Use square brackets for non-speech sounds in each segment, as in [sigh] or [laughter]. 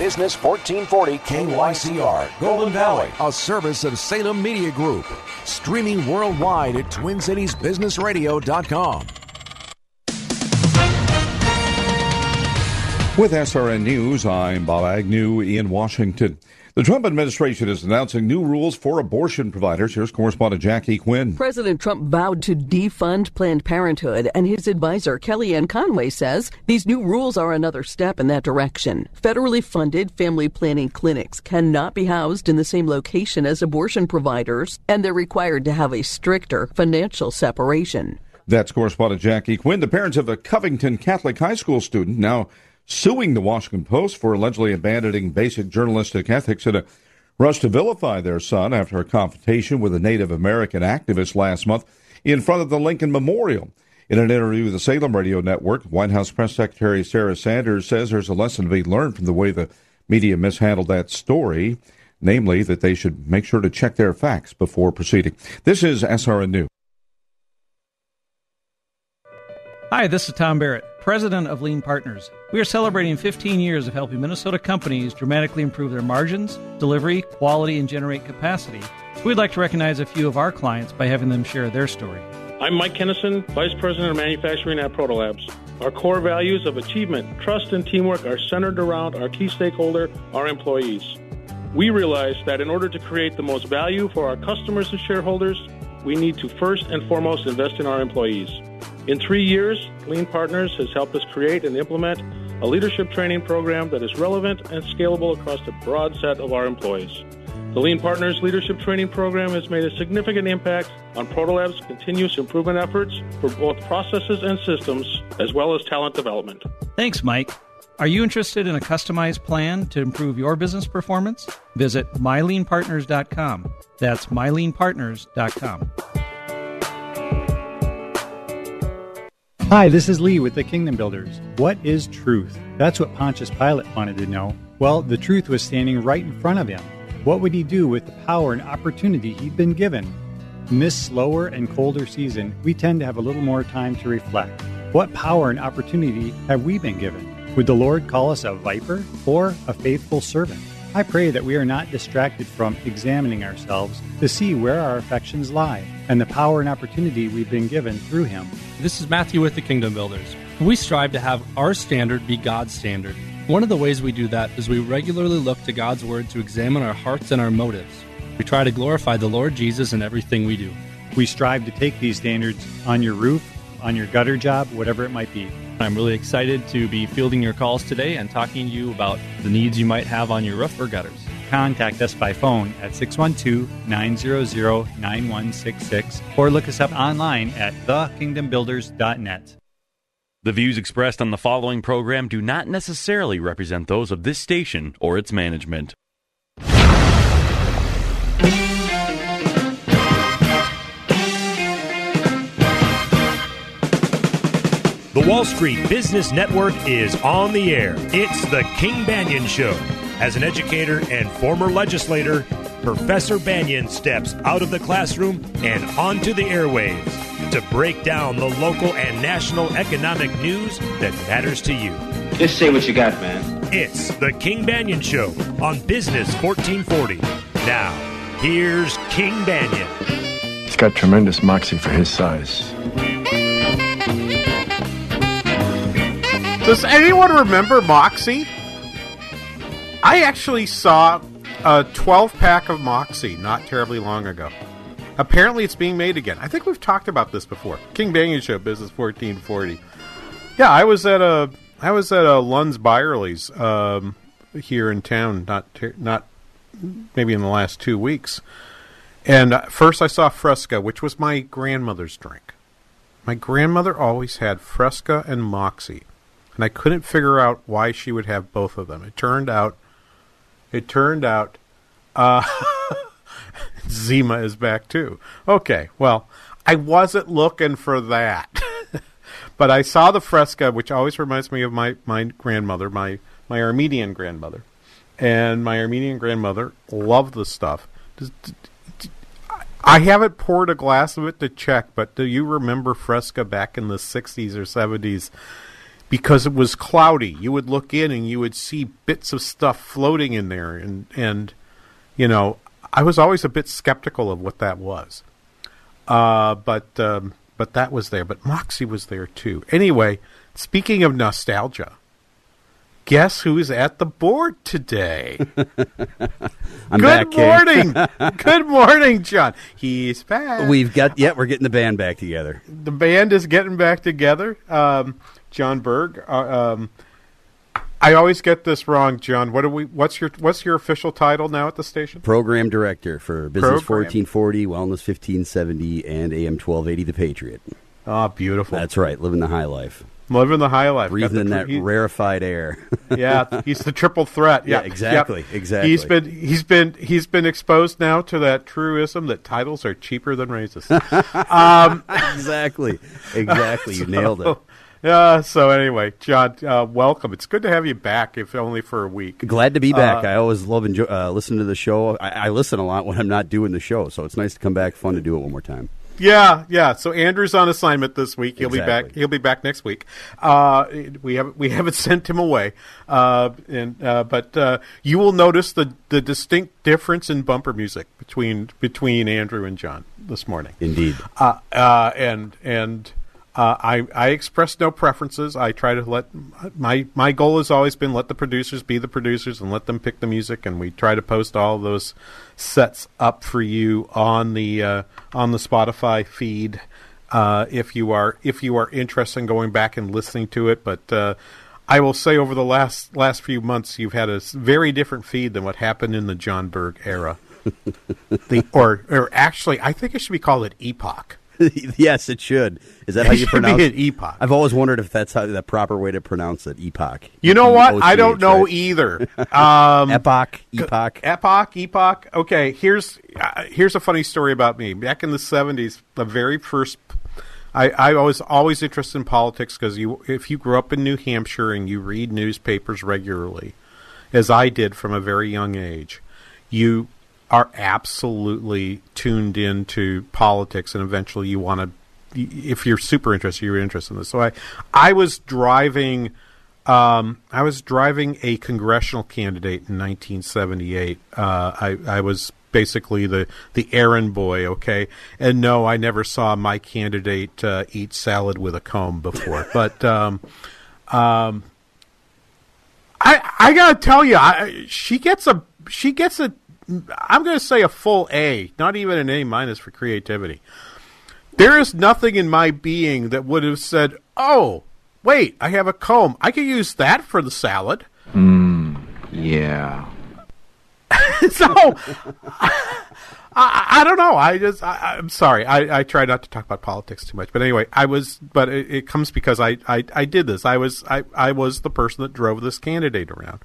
Business 1440 KYCR, Golden Valley, a service of Salem Media Group. Streaming worldwide at TwinCitiesBusinessRadio.com. With SRN News, I'm Bob Agnew in Washington. The Trump administration is announcing new rules for abortion providers. Here's correspondent Jackie Quinn. President Trump vowed to defund Planned Parenthood, and his advisor, Kellyanne Conway, says these new rules are another step in that direction. Federally funded family planning clinics cannot be housed in the same location as abortion providers, and they're required to have a stricter financial separation. That's correspondent Jackie Quinn. The parents of a Covington Catholic high school student now suing the Washington Post for allegedly abandoning basic journalistic ethics in a rush to vilify their son after a confrontation with a Native American activist last month in front of the Lincoln Memorial. In an interview with the Salem Radio Network, White House Press Secretary Sarah Sanders says there's a lesson to be learned from the way the media mishandled that story, namely that they should make sure to check their facts before proceeding. This is SRN News. Hi, this is Tom Barrett, president of Lean Partners. We are celebrating 15 years of helping Minnesota companies dramatically improve their margins, delivery, quality, and generate capacity. We'd like to recognize a few of our clients by having them share their story. I'm Mike Kennison, Vice President of Manufacturing at Protolabs. Our core values of achievement, trust, and teamwork are centered around our key stakeholder, our employees. We realize that in order to create the most value for our customers and shareholders, we need to first and foremost invest in our employees. In three years, Lean Partners has helped us create and implement a leadership training program that is relevant and scalable across a broad set of our employees. The Lean Partners Leadership Training Program has made a significant impact on Protolab's continuous improvement efforts for both processes and systems, as well as talent development. Thanks, Mike. Are you interested in a customized plan to improve your business performance? Visit myleanpartners.com. That's myleanpartners.com. Hi, this is Lee with the Kingdom Builders. What is truth? That's what Pontius Pilate wanted to know. Well, the truth was standing right in front of him. What would he do with the power and opportunity he'd been given? In this slower and colder season, we tend to have a little more time to reflect. What power and opportunity have we been given? Would the Lord call us a viper or a faithful servant? I pray that we are not distracted from examining ourselves to see where our affections lie and the power and opportunity we've been given through Him. This is Matthew with the Kingdom Builders. We strive to have our standard be God's standard. One of the ways we do that is we regularly look to God's Word to examine our hearts and our motives. We try to glorify the Lord Jesus in everything we do. We strive to take these standards on your roof, on your gutter job, whatever it might be. I'm really excited to be fielding your calls today and talking to you about the needs you might have on your roof or gutters. Contact us by phone at 612 900 9166 or look us up online at thekingdombuilders.net. The views expressed on the following program do not necessarily represent those of this station or its management. The Wall Street Business Network is on the air. It's the King Banaian Show. As an educator and former legislator, Professor Banaian steps out of the classroom and onto the airwaves to break down the local and national economic news that matters to you. Just say what you got, man. It's the King Banaian Show on Business 1440. Now, here's King Banaian. He's got tremendous moxie for his size. Does anyone remember Moxie? I actually saw a 12 pack of Moxie not terribly long ago. Apparently, it's being made again. I think we've talked about this before. King Banaian Show, Business 1440. Yeah, I was at a I was at a Lund's Byerly's um, here in town, not ter- not maybe in the last two weeks. And uh, first, I saw Fresca, which was my grandmother's drink. My grandmother always had Fresca and Moxie and I couldn't figure out why she would have both of them. It turned out, it turned out, uh, [laughs] Zima is back too. Okay, well, I wasn't looking for that, [laughs] but I saw the fresca, which always reminds me of my my grandmother, my my Armenian grandmother, and my Armenian grandmother loved the stuff. I haven't poured a glass of it to check, but do you remember Fresca back in the 60s or 70s? Because it was cloudy. You would look in and you would see bits of stuff floating in there. And, and you know, I was always a bit skeptical of what that was. Uh, but, um, but that was there. But Moxie was there too. Anyway, speaking of nostalgia, guess who's at the board today? [laughs] I'm Good back, morning. [laughs] Good morning, John. He's back. We've got yeah, we're getting the band back together. the band is getting back together. Um, John Berg. Uh, um, I always get this wrong, John. What do we? What's your What's your official title now at the station? Program director for Business Program. 1440, Wellness 1570, and AM 1280, The Patriot. Ah, beautiful. That's right, living the high life. Living the high life. Breathing the that he- rarefied air. [laughs] yeah, he's the triple threat. Yeah, Yeah, exactly, Yep. exactly. He's been he's been he's been exposed now to that truism that titles are cheaper than raises. [laughs] um, exactly, exactly. You nailed it. [laughs] Yeah. So anyway, John, uh, welcome. It's good to have you back, if only for a week. Glad to be back. Uh, I always love enjoy, uh, listening to the show. I, I listen a lot when I'm not doing the show, so it's nice to come back. Fun to do it one more time. Yeah, yeah. So Andrew's on assignment this week. He'll be back. He'll be back next week. Uh, we haven't we haven't [laughs] sent him away, uh, and uh, but uh, you will notice the the distinct difference in bumper music between between Andrew and John this morning. Indeed. Uh, uh, and and uh, I I express no preferences. I try to let my my goal has always been let the producers be the producers and let them pick the music, and we try to post all those sets up for you on the uh, on the Spotify feed. Uh, if you are if you are interested in going back and listening to it, but uh, I will say over the last last few months, you've had a very different feed than what happened in the John Berg era. [laughs] the, or or actually, I think it should be called an epoch. [laughs] yes, it should. Is that It how you [laughs] pronounce it? epoch. I've always wondered if that's how the proper way to pronounce it. Epoch. You know what? I don't know right? either. [laughs] Um, Epoch. Epoch. Epoch, epoch. Okay, here's uh, here's a funny story about me. Back in the '70s, the very first, I, I was always interested in politics because you, if you grew up in New Hampshire and you read newspapers regularly, as I did from a very young age, you are absolutely tuned into politics, and eventually you want to. If you're super interested, you're interested in this. So I, I was driving. Um, I was driving a congressional candidate in 1978. Uh, I, I was basically the, the errand boy, okay? And no, I never saw my candidate uh, eat salad with a comb before. [laughs] but um, um, I I gotta tell you, I, she gets a she gets a I'm gonna say a full A, not even an A minus for creativity. There is nothing in my being that would have said, "Oh, wait, I have a comb. I could use that for the salad." Hmm, yeah. [laughs] so I, I don't know. I just I, I'm sorry. I, I try not to talk about politics too much. But anyway, I was. But it, it comes because I, I I did this. I was I I was the person that drove this candidate around,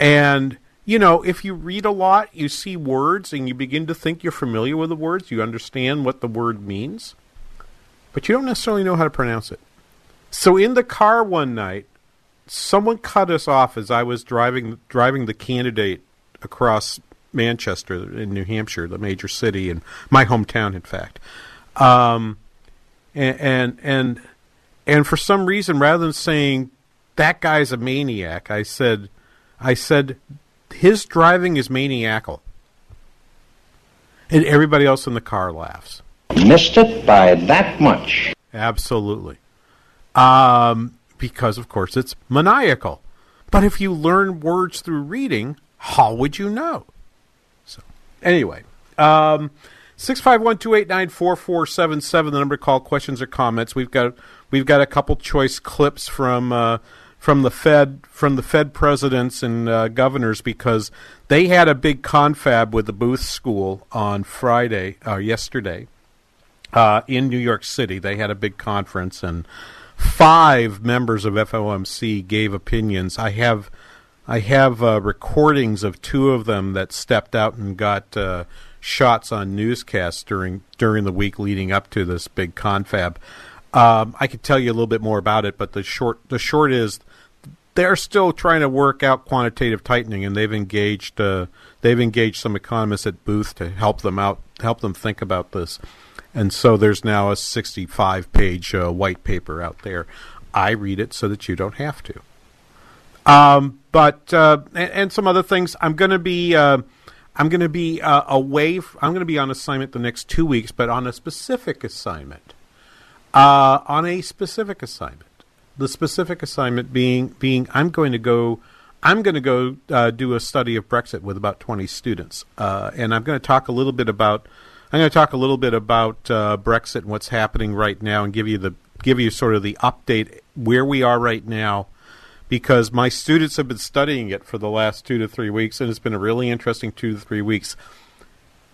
and. You know, if you read a lot, you see words and you begin to think you're familiar with the words, you understand what the word means, but you don't necessarily know how to pronounce it. So in the car one night, someone cut us off as I was driving driving the candidate across Manchester in New Hampshire, the major city and my hometown, in fact. Um, and, and and and for some reason, rather than saying that guy's a maniac, I said, I said his driving is maniacal, and everybody else in the car laughs. Missed it by that much. Absolutely. Um, because, of course, it's maniacal. But if you learn words through reading, how would you know? So, anyway, um, 651-289-4477, the number to call questions or comments. We've got we've got a couple choice clips from uh, from the Fed from the Fed presidents and uh, governors because they had a big confab with the Booth School on Friday uh, yesterday uh, in New York City. They had a big conference, and five members of FOMC gave opinions. I have I have uh, recordings of two of them that stepped out and got uh, shots on newscasts during during the week leading up to this big confab. Um, I could tell you a little bit more about it, but the short the short is they're still trying to work out quantitative tightening, and they've engaged uh, they've engaged some economists at Booth to help them out, help them think about this. And so there's now a 65 page uh, white paper out there. I read it so that you don't have to. Um, but uh, and, and, some other things. I'm going to be uh, I'm going to be uh, away. F- I'm going to be on assignment the next two weeks, but on a specific assignment. Uh, on a specific assignment. The specific assignment being being I'm going to go. I'm going to go uh, do a study of Brexit with about 20 students, uh, and I'm going to talk a little bit about. I'm going to talk a little bit about Brexit and what's happening right now, and give you the give you sort of the update where we are right now because my students have been studying it for the last two to three weeks, and it's been a really interesting two to three weeks.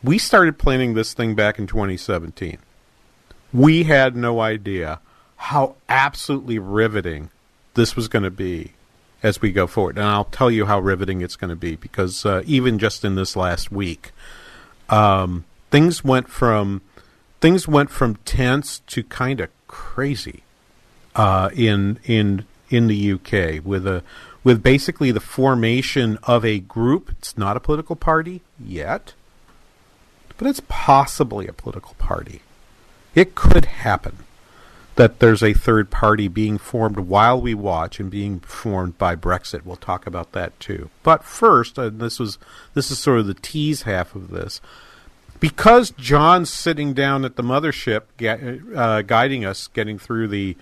We started planning this thing back in 2017. We had no idea how absolutely riveting this was going to be as we go forward. And I'll tell you how riveting it's going to be because uh, even just in this last week, um, things went from things went from tense to kind of crazy uh, in in in the UK with a with basically the formation of a group. It's not a political party yet, but it's possibly a political party. It could happen that there's a third party being formed while we watch and being formed by Brexit. We'll talk about that too. But first, and this was this is sort of the tease half of this. Because John's sitting down at the mothership, uh, guiding us, getting through the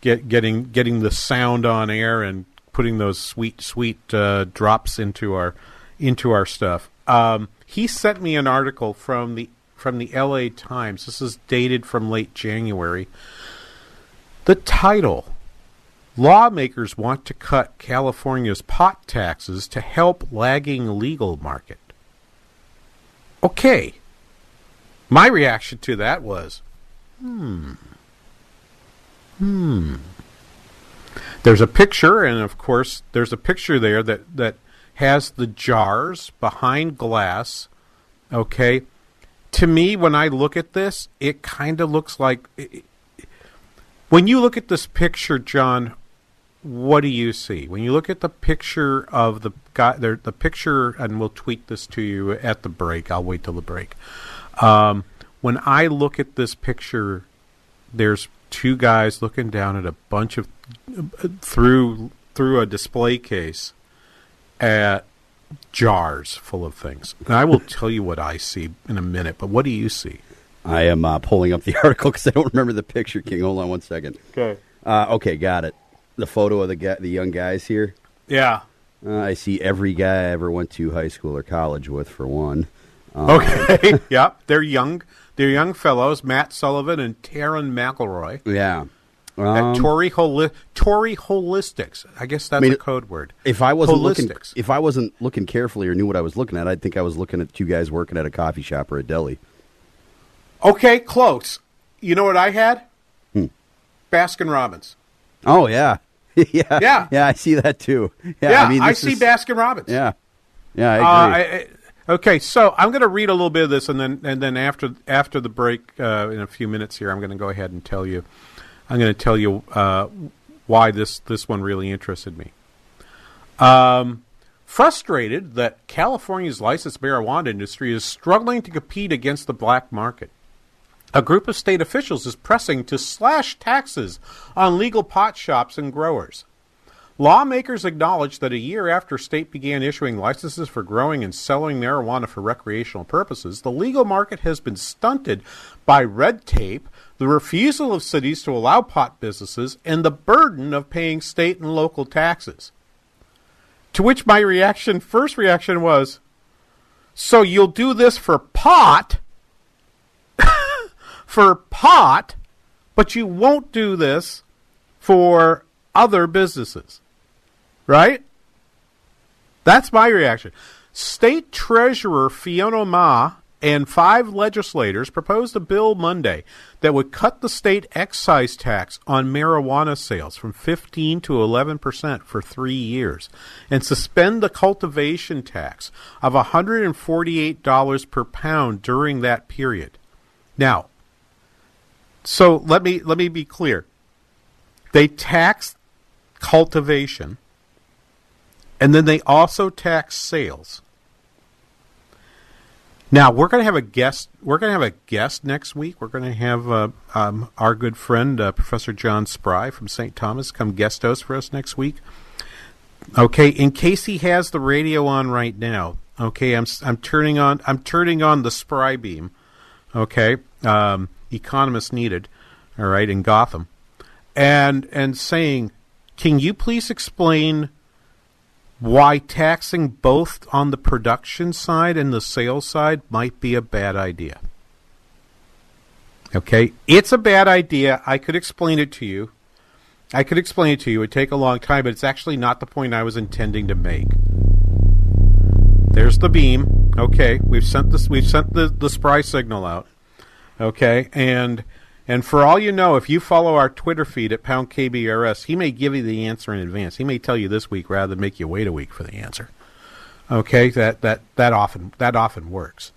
get getting getting the sound on air and putting those sweet sweet uh, drops into our into our stuff. Um, he sent me an article from the from the L.A. Times. This is dated from late January. The title: Lawmakers want to cut California's pot taxes to help lagging legal market. Okay. My reaction to that was, hmm. Hmm. There's a picture, and of course, there's a picture there that, that has the jars behind glass. Okay. To me, when I look at this, it kind of looks like. It, when you look at this picture, John, what do you see? When you look at the picture of the guy, the, the picture, and we'll tweet this to you at the break. I'll wait till the break. Um, when I look at this picture, there's two guys looking down at a bunch of through through a display case at jars full of things. And I will tell you what I see in a minute. But what do you see? I am uh, pulling up the [laughs] article because I don't remember the picture. King, hold on one second. Okay. Uh, okay, got it. The photo of the guy, the young guys here. Yeah. Uh, I see every guy I ever went to high school or college with, for one. Um, okay. [laughs] [laughs] yep. They're young. They're young fellows, Matt Sullivan and Taryn McElroy. Yeah. Um, At Torrey, Holi- Torrey Holistics. I guess that's I mean, a code word. If I wasn't looking, if I wasn't looking carefully or knew what I was looking at, I'd think I was looking at two guys working at a coffee shop or a deli. Okay, close. You know what I had? Hmm. Baskin Robbins. Oh yeah, [laughs] yeah, yeah, yeah. I see that too. Yeah, yeah I, mean, I see is, Baskin Robbins. Yeah, yeah, I agree. Uh, I, Okay, so I'm going to read a little bit of this, and then and then after after the break, uh, in a few minutes here, I'm going to go ahead and tell you. I'm going to tell you uh, why this this one really interested me. Um, frustrated that California's licensed marijuana industry is struggling to compete against the black market. A group of state officials is pressing to slash taxes on legal pot shops and growers. Lawmakers acknowledge that a year after state began issuing licenses for growing and selling marijuana for recreational purposes, the legal market has been stunted by red tape, the refusal of cities to allow pot businesses, and the burden of paying state and local taxes. To which my reaction, first reaction was, so you'll do this for pot? For pot, but you won't do this for other businesses. Right? That's my reaction. State Treasurer Fiona Ma and five legislators proposed a bill Monday that would cut the state excise tax on marijuana sales from 15 to 11 percent for three years and suspend the cultivation tax of $148 per pound during that period. Now, so let me let me be clear. They tax cultivation and then they also tax sales. Now we're going to have a guest. We're going to have a guest next week. We're going to have uh, um, our good friend uh, Professor John Spry from St. Thomas come guest host for us next week. Okay, in case he has the radio on right now. Okay, I'm I'm turning on I'm turning on the Spry beam. Okay, um, economist needed. All right, in Gotham, and and saying, can you please explain why taxing both on the production side and the sales side might be a bad idea. Okay, it's a bad idea. I could explain it to you. I could explain it to you. It would take a long time, but it's actually not the point I was intending to make. There's the beam. Okay, we've sent this. We've sent the the spry signal out. Okay, and and for all you know, if you follow our Twitter feed at pound KBRS, he may give you the answer in advance. He may tell you this week rather than make you wait a week for the answer. Okay, that that that often that often works.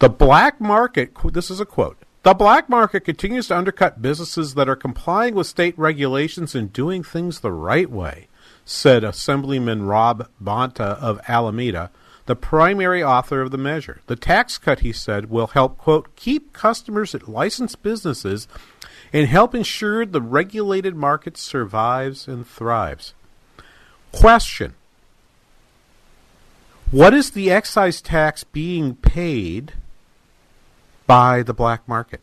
The black market. This is a quote. The black market continues to undercut businesses that are complying with state regulations and doing things the right way, said Assemblyman Rob Bonta of Alameda the primary author of the measure. The tax cut, he said, will help, quote, keep customers at licensed businesses and help ensure the regulated market survives and thrives. Question What is the excise tax being paid by the black market?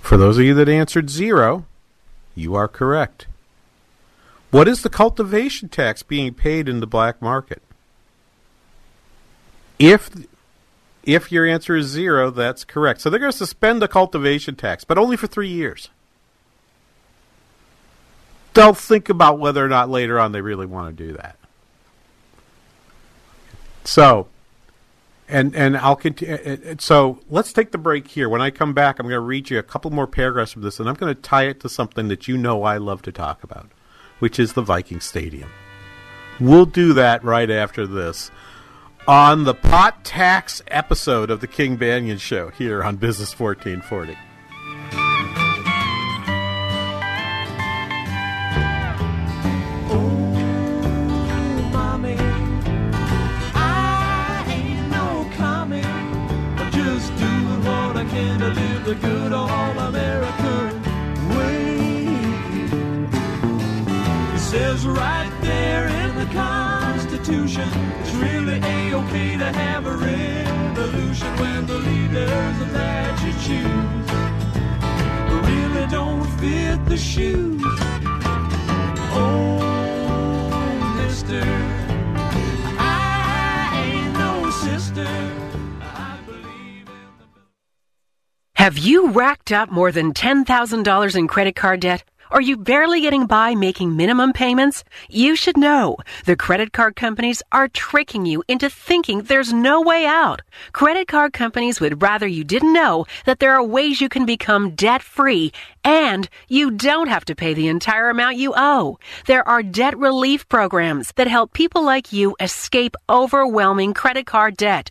For those of you that answered zero, you are correct. What is the cultivation tax being paid in the black market? If if your answer is zero, that's correct. So they're going to suspend the cultivation tax, but only for three years. They'll think about whether or not later on they really want to do that. So, and and I'll continue. So let's take the break here. When I come back, I'm going to read you a couple more paragraphs from this, and I'm going to tie it to something that you know I love to talk about which is the Viking Stadium. We'll do that right after this on the pot tax episode of the King Banaian Show here on Business 1440. Constitution, it's really a-okay to have a revolution when the leaders that you choose really don't fit the shoes. Oh, mister, I ain't no sister. Have you racked up more than $10,000 in credit card debt? Are you barely getting by making minimum payments? You should know the credit card companies are tricking you into thinking there's no way out. Credit card companies would rather you didn't know that there are ways you can become debt free and you don't have to pay the entire amount you owe. There are debt relief programs that help people like you escape overwhelming credit card debt.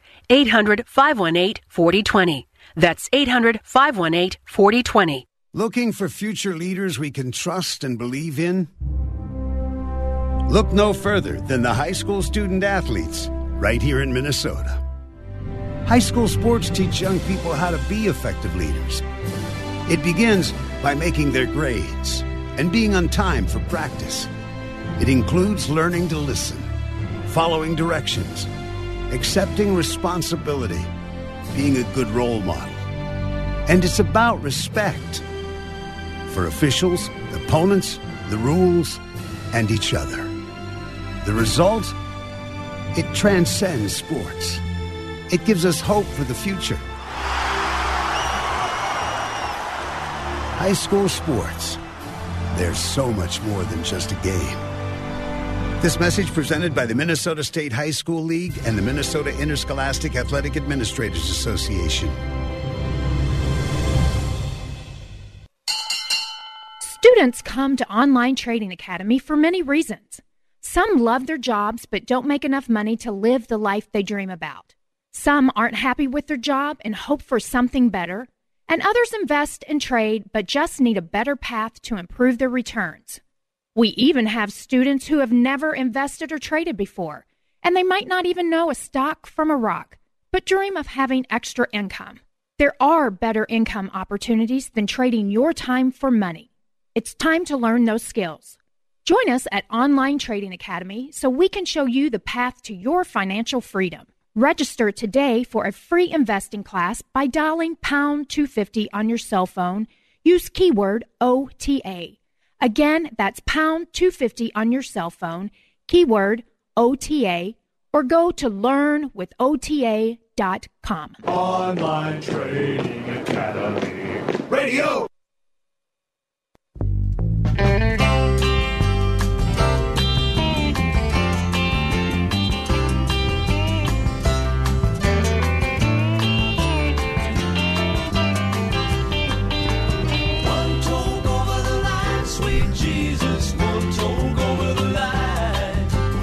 800 518 4020. That's 800 518 4020. Looking for future leaders we can trust and believe in? Look no further than the high school student athletes right here in Minnesota. High school sports teach young people how to be effective leaders. It begins by making their grades and being on time for practice. It includes learning to listen, following directions, accepting responsibility, being a good role model. And it's about respect for officials, opponents, the rules, and each other. The result? It transcends sports. It gives us hope for the future. High school sports. There's so much more than just a game. This message presented by the Minnesota State High School League and the Minnesota Interscholastic Athletic Administrators Association. Students come to Online Trading Academy for many reasons. Some love their jobs but don't make enough money to live the life they dream about. Some aren't happy with their job and hope for something better. And others invest and trade but just need a better path to improve their returns. We even have students who have never invested or traded before, and they might not even know a stock from a rock, but dream of having extra income. There are better income opportunities than trading your time for money. It's time to learn those skills. Join us at Online Trading Academy so we can show you the path to your financial freedom. Register today for a free investing class by dialing pound 250 on your cell phone. Use keyword OTA. Again, that's pound 250 on your cell phone, keyword OTA, or go to learnwithota.com. Online Trading Academy. Radio.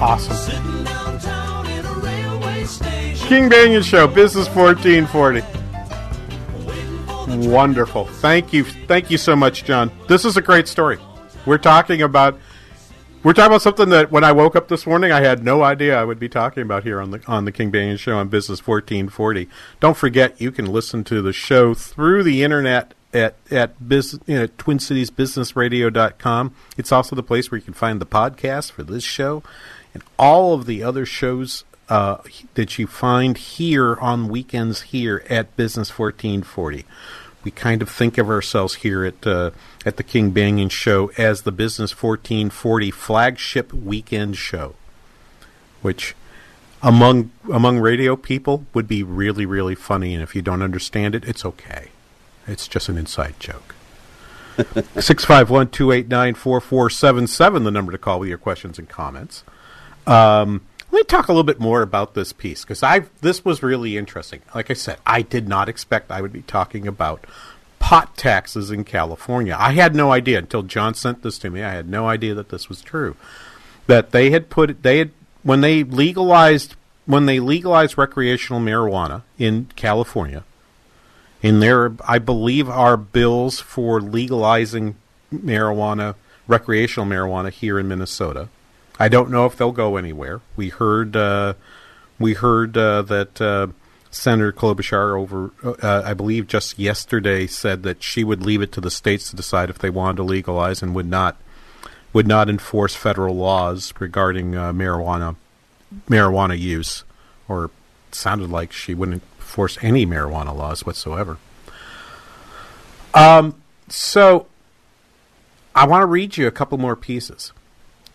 Awesome. Sitting downtown in a railway station. King Banaian Show, Business 1440. Wonderful. Thank you. Thank you so much, John. This is a great story. We're talking about we're talking about something that when I woke up this morning I had no idea I would be talking about here on the on the King Banaian Show on Business 1440. Don't forget you can listen to the show through the internet at at business, you know, twincitiesbusinessradio.com. It's also the place where you can find the podcast for this show and all of the other shows uh, that you find here on weekends here at Business 1440. We kind of think of ourselves here at uh, at the King Banaian Show as the Business 1440 flagship weekend show, which among among radio people would be really really funny. And if you don't understand it, it's okay. It's just an inside joke. [laughs] 651 289 4477, the number to call with your questions and comments. Um, let me talk a little bit more about this piece because I this was really interesting. Like I said, I did not expect I would be talking about pot taxes in California. I had no idea until John sent this to me. I had no idea that this was true. That they had put they had when they legalized when they legalized recreational marijuana in California. In there, I believe, are bills for legalizing marijuana, recreational marijuana here in Minnesota. I don't know if they'll go anywhere. We heard uh, we heard uh, that uh, Senator Klobuchar over, uh, I believe, just yesterday said that she would leave it to the states to decide if they wanted to legalize and would not would not enforce federal laws regarding uh, marijuana marijuana use, or sounded like she wouldn't enforce any marijuana laws whatsoever. Um, so I want to read you a couple more pieces.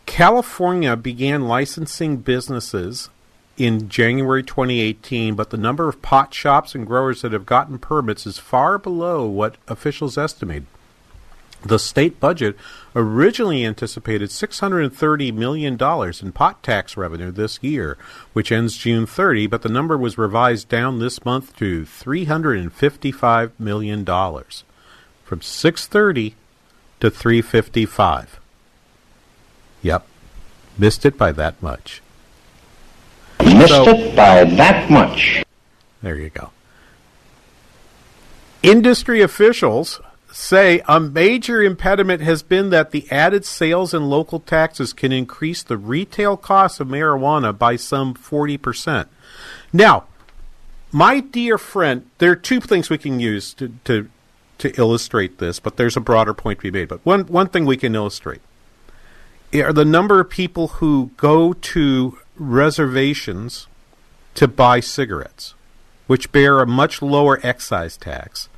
California began licensing businesses in January 2018, but the number of pot shops and growers that have gotten permits is far below what officials estimate. The state budget originally anticipated $630 million in pot tax revenue this year, which ends June 30, but the number was revised down this month to $355 million. From 630 to 355. Yep. Missed it by that much. Missed So- it by that much. There you go. Industry officials say a major impediment has been that the added sales and local taxes can increase the retail cost of marijuana by some 40%. Now, my dear friend, there are two things we can use to, to, to illustrate this, but there's a broader point to be made. But one, one thing we can illustrate are the number of people who go to reservations to buy cigarettes, which bear a much lower excise tax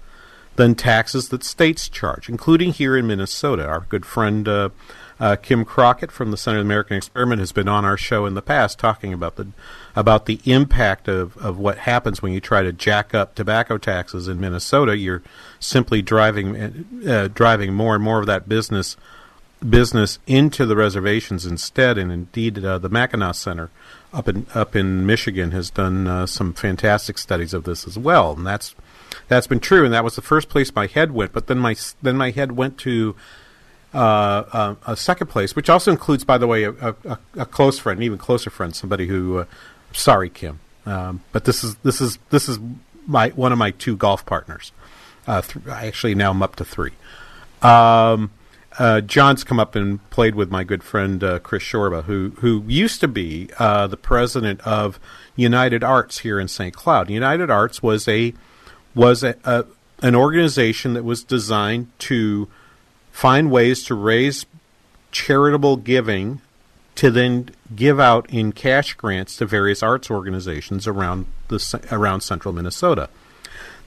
than taxes that states charge, including here in Minnesota. Our good friend uh, uh, Kim Crockett from the Center of the American Experiment has been on our show in the past talking about the about the impact of, of what happens when you try to jack up tobacco taxes in Minnesota. You're simply driving uh, driving more and more of that business business into the reservations instead. And indeed, uh, the Mackinac Center up in up in Michigan has done uh, some fantastic studies of this as well, and that's that's been true. And that was the first place my head went. But then my then my head went to uh, uh, a second place, which also includes, by the way, a, a, a close friend, an even closer friend, somebody who. Uh, sorry, Kim, um, but this is this is this is my one of my two golf partners. Uh, th- actually, now I'm up to three. Um, uh, John's come up and played with my good friend uh, Chris Shorba, who who used to be uh, the president of United Arts here in St. Cloud. United Arts was a was a, a, an organization that was designed to find ways to raise charitable giving to then give out in cash grants to various arts organizations around the around central Minnesota.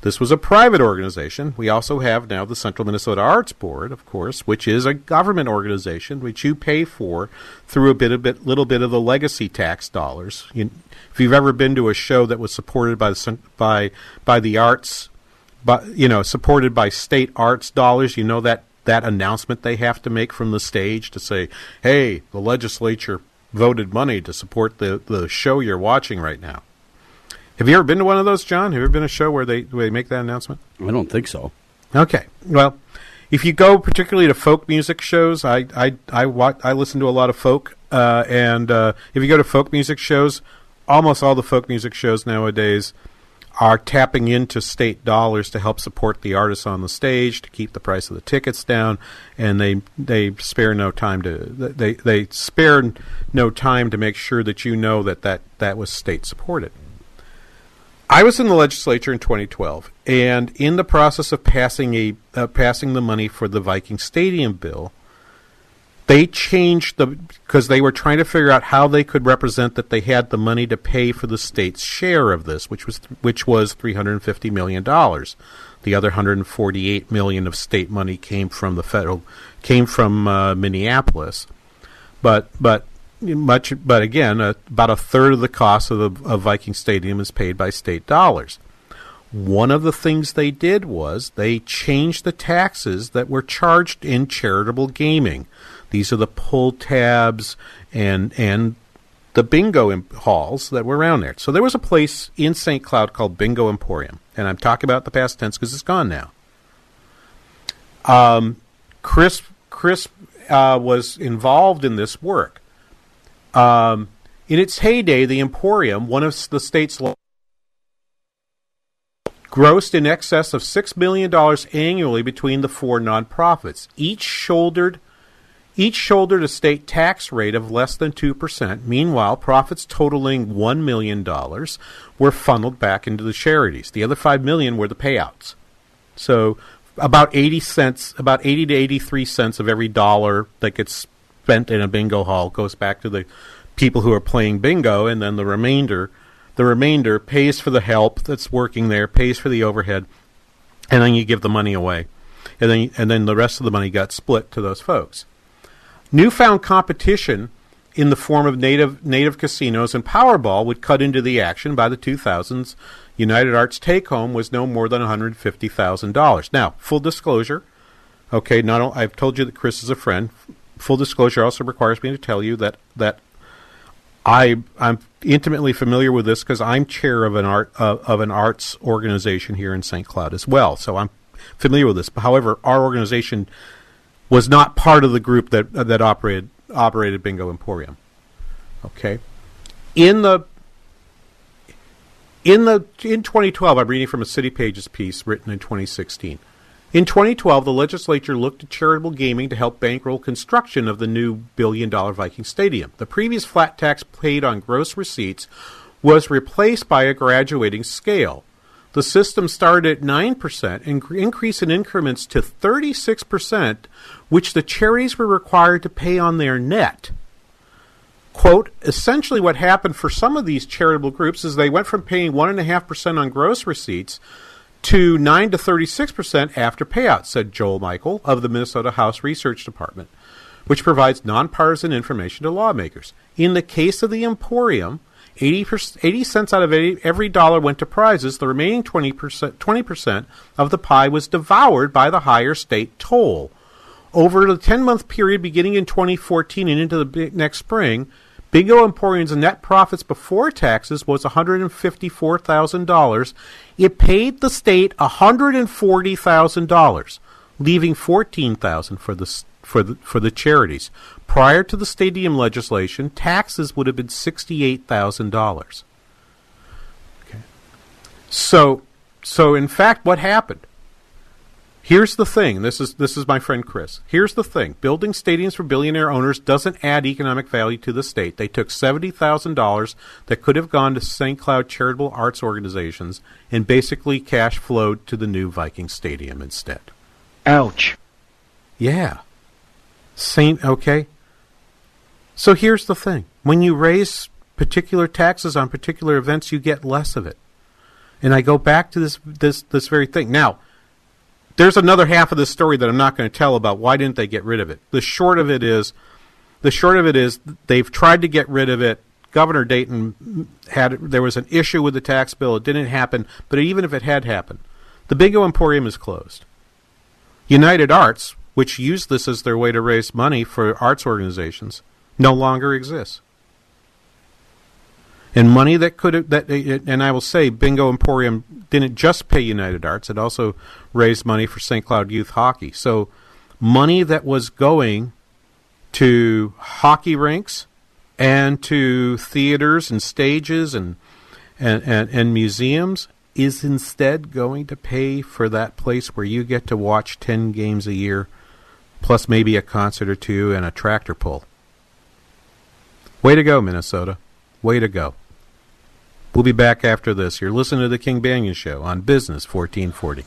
This was a private organization. We also have now the Central Minnesota Arts Board, of course, which is a government organization which you pay for through a bit, a bit, little bit of the legacy tax dollars. You, if you've ever been to a show that was supported by the by by the arts, but you know, supported by state arts dollars, you know that that announcement they have to make from the stage to say, "Hey, the legislature voted money to support the the show you're watching right now." Have you ever been to one of those, John? Have you ever been to a show where they where they make that announcement? I don't think so. Okay. Well, if you go particularly to folk music shows, I I I, watch, I listen to a lot of folk, uh, and uh, if you go to folk music shows, almost all the folk music shows nowadays are tapping into state dollars to help support the artists on the stage to keep the price of the tickets down, and they they spare no time to they they spare no time to make sure that you know that that, that was state supported. I was in the legislature in 2012, and in the process of passing a uh, passing the money for the Viking Stadium bill, they changed the because they were trying to figure out how they could represent that they had the money to pay for the state's share of this, which was which was 350 million dollars. The other 148 million of state money came from the federal came from uh, Minneapolis, but but much, but again, uh, about a third of the cost of the of Viking Stadium is paid by state dollars. One of the things they did was they changed the taxes that were charged in charitable gaming. These are the pull tabs and and the bingo halls that were around there. So there was a place in St. Cloud called Bingo Emporium, and I'm talking about the past tense because it's gone now. Um, Chris Chris uh, was involved in this work. Um, in its heyday, the Emporium, one of the state's grossed in excess of $6 million annually between the four nonprofits. Each shouldered each shouldered a state tax rate of less than 2%. Meanwhile, profits totaling $1 million were funneled back into the charities. The other $5 million were the payouts. So about 80 cents, about 80 to 83 cents of every dollar that gets spent in a bingo hall goes back to the people who are playing bingo and then the remainder the remainder pays for the help that's working there, pays for the overhead, and then you give the money away. And then and then the rest of the money got split to those folks. Newfound competition in the form of native native casinos and Powerball would cut into the action by the 2000s. United Arts take home was no more than $150,000. Now, full disclosure, okay, not I've told you that Chris is a friend. Full disclosure also requires me to tell you that that I I'm intimately familiar with this because I'm chair of an art uh, of an arts organization here in St. Cloud as well. So I'm familiar with this. However, our organization was not part of the group that uh, that operated operated Bingo Emporium. Okay, in the in the in 2012, I'm reading from a City Pages piece written in 2016. In 2012, the legislature looked at charitable gaming to help bankroll construction of the new billion dollar Viking Stadium. The previous flat tax paid on gross receipts was replaced by a graduating scale. The system started at 9% and increased in increments to 36%, which the charities were required to pay on their net. quote, essentially what happened for some of these charitable groups is they went from paying 1.5% on gross receipts to 9 to 36% after payouts, said Joel Michael of the Minnesota House Research Department, which provides nonpartisan information to lawmakers. In the case of the Emporium, 80, 80 cents out of 80, every dollar went to prizes. The remaining 20%, 20% of the pie was devoured by the higher state toll. Over the 10 month period beginning in 2014 and into the next spring, Bingo Emporium's net profits before taxes was $154,000. It paid the state $140,000, leaving $14,000 for the for the for the charities. Prior to the stadium legislation, taxes would have been $68,000. Okay. So so in fact what happened? Here's the thing. This is this is my friend Chris. Here's the thing. Building stadiums for billionaire owners doesn't add economic value to the state. They took seventy thousand dollars that could have gone to St. Cloud charitable arts organizations and basically cash flowed to the new Viking Stadium instead. Ouch. Yeah. Saint okay. So here's the thing. When you raise particular taxes on particular events, you get less of it. And I go back to this this this very thing. Now, there's another half of the story that I'm not going to tell about why didn't they get rid of it. The short of it is the short of it is they've tried to get rid of it. Governor Dayton had there was an issue with the tax bill. It didn't happen, but even if it had happened, the Bingo Emporium is closed. United Arts, which used this as their way to raise money for arts organizations, no longer exists. And money that could that and I will say Bingo Emporium didn't just pay United Arts, it also raised money for St. Cloud Youth Hockey. So money that was going to hockey rinks and to theaters and stages and and, and, and museums is instead going to pay for that place where you get to watch 10 games a year plus maybe a concert or two and a tractor pull. Way to go, Minnesota. Way to go. We'll be back after this. You're listening to the King Banaian Show on Business 1440.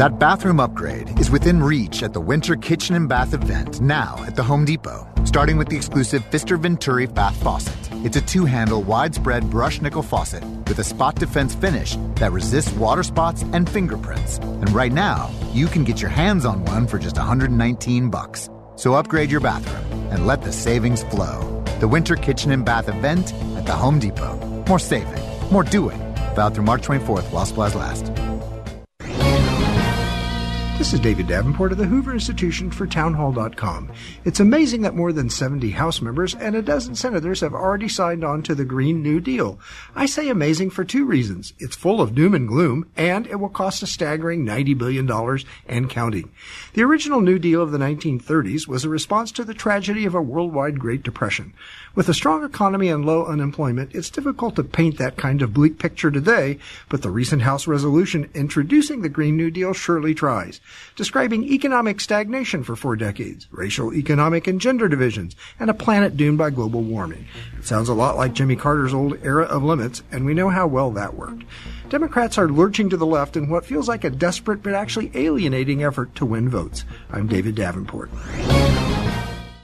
That bathroom upgrade is within reach at the Winter Kitchen and Bath event now at the Home Depot, starting with the exclusive Pfister Venturi bath faucet. It's a two handle, widespread brush nickel faucet with a spot defense finish that resists water spots and fingerprints. And right now, you can get your hands on one for just 119 bucks. So upgrade your bathroom and let the savings flow. The Winter Kitchen and Bath event at the Home Depot. More saving, more doing. Valid through March 24th while supplies last. This is David Davenport of the Hoover Institution for Townhall.com. It's amazing that more than 70 House members and a dozen senators have already signed on to the Green New Deal. I say amazing for two reasons. It's full of doom and gloom, and it will cost a staggering $90 billion and counting. The original New Deal of the 1930s was a response to the tragedy of a worldwide Great Depression. With a strong economy and low unemployment, it's difficult to paint that kind of bleak picture today, but the recent House resolution introducing the Green New Deal surely tries, describing economic stagnation for four decades, racial, economic, and gender divisions, and a planet doomed by global warming. It sounds a lot like Jimmy Carter's old era of limits, and we know how well that worked. Democrats are lurching to the left in what feels like a desperate but actually alienating effort to win votes. I'm David Davenport.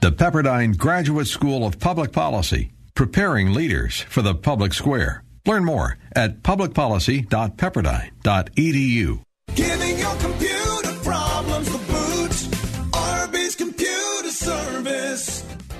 The Pepperdine Graduate School of Public Policy, preparing leaders for the public square. Learn more at publicpolicy.pepperdine.edu.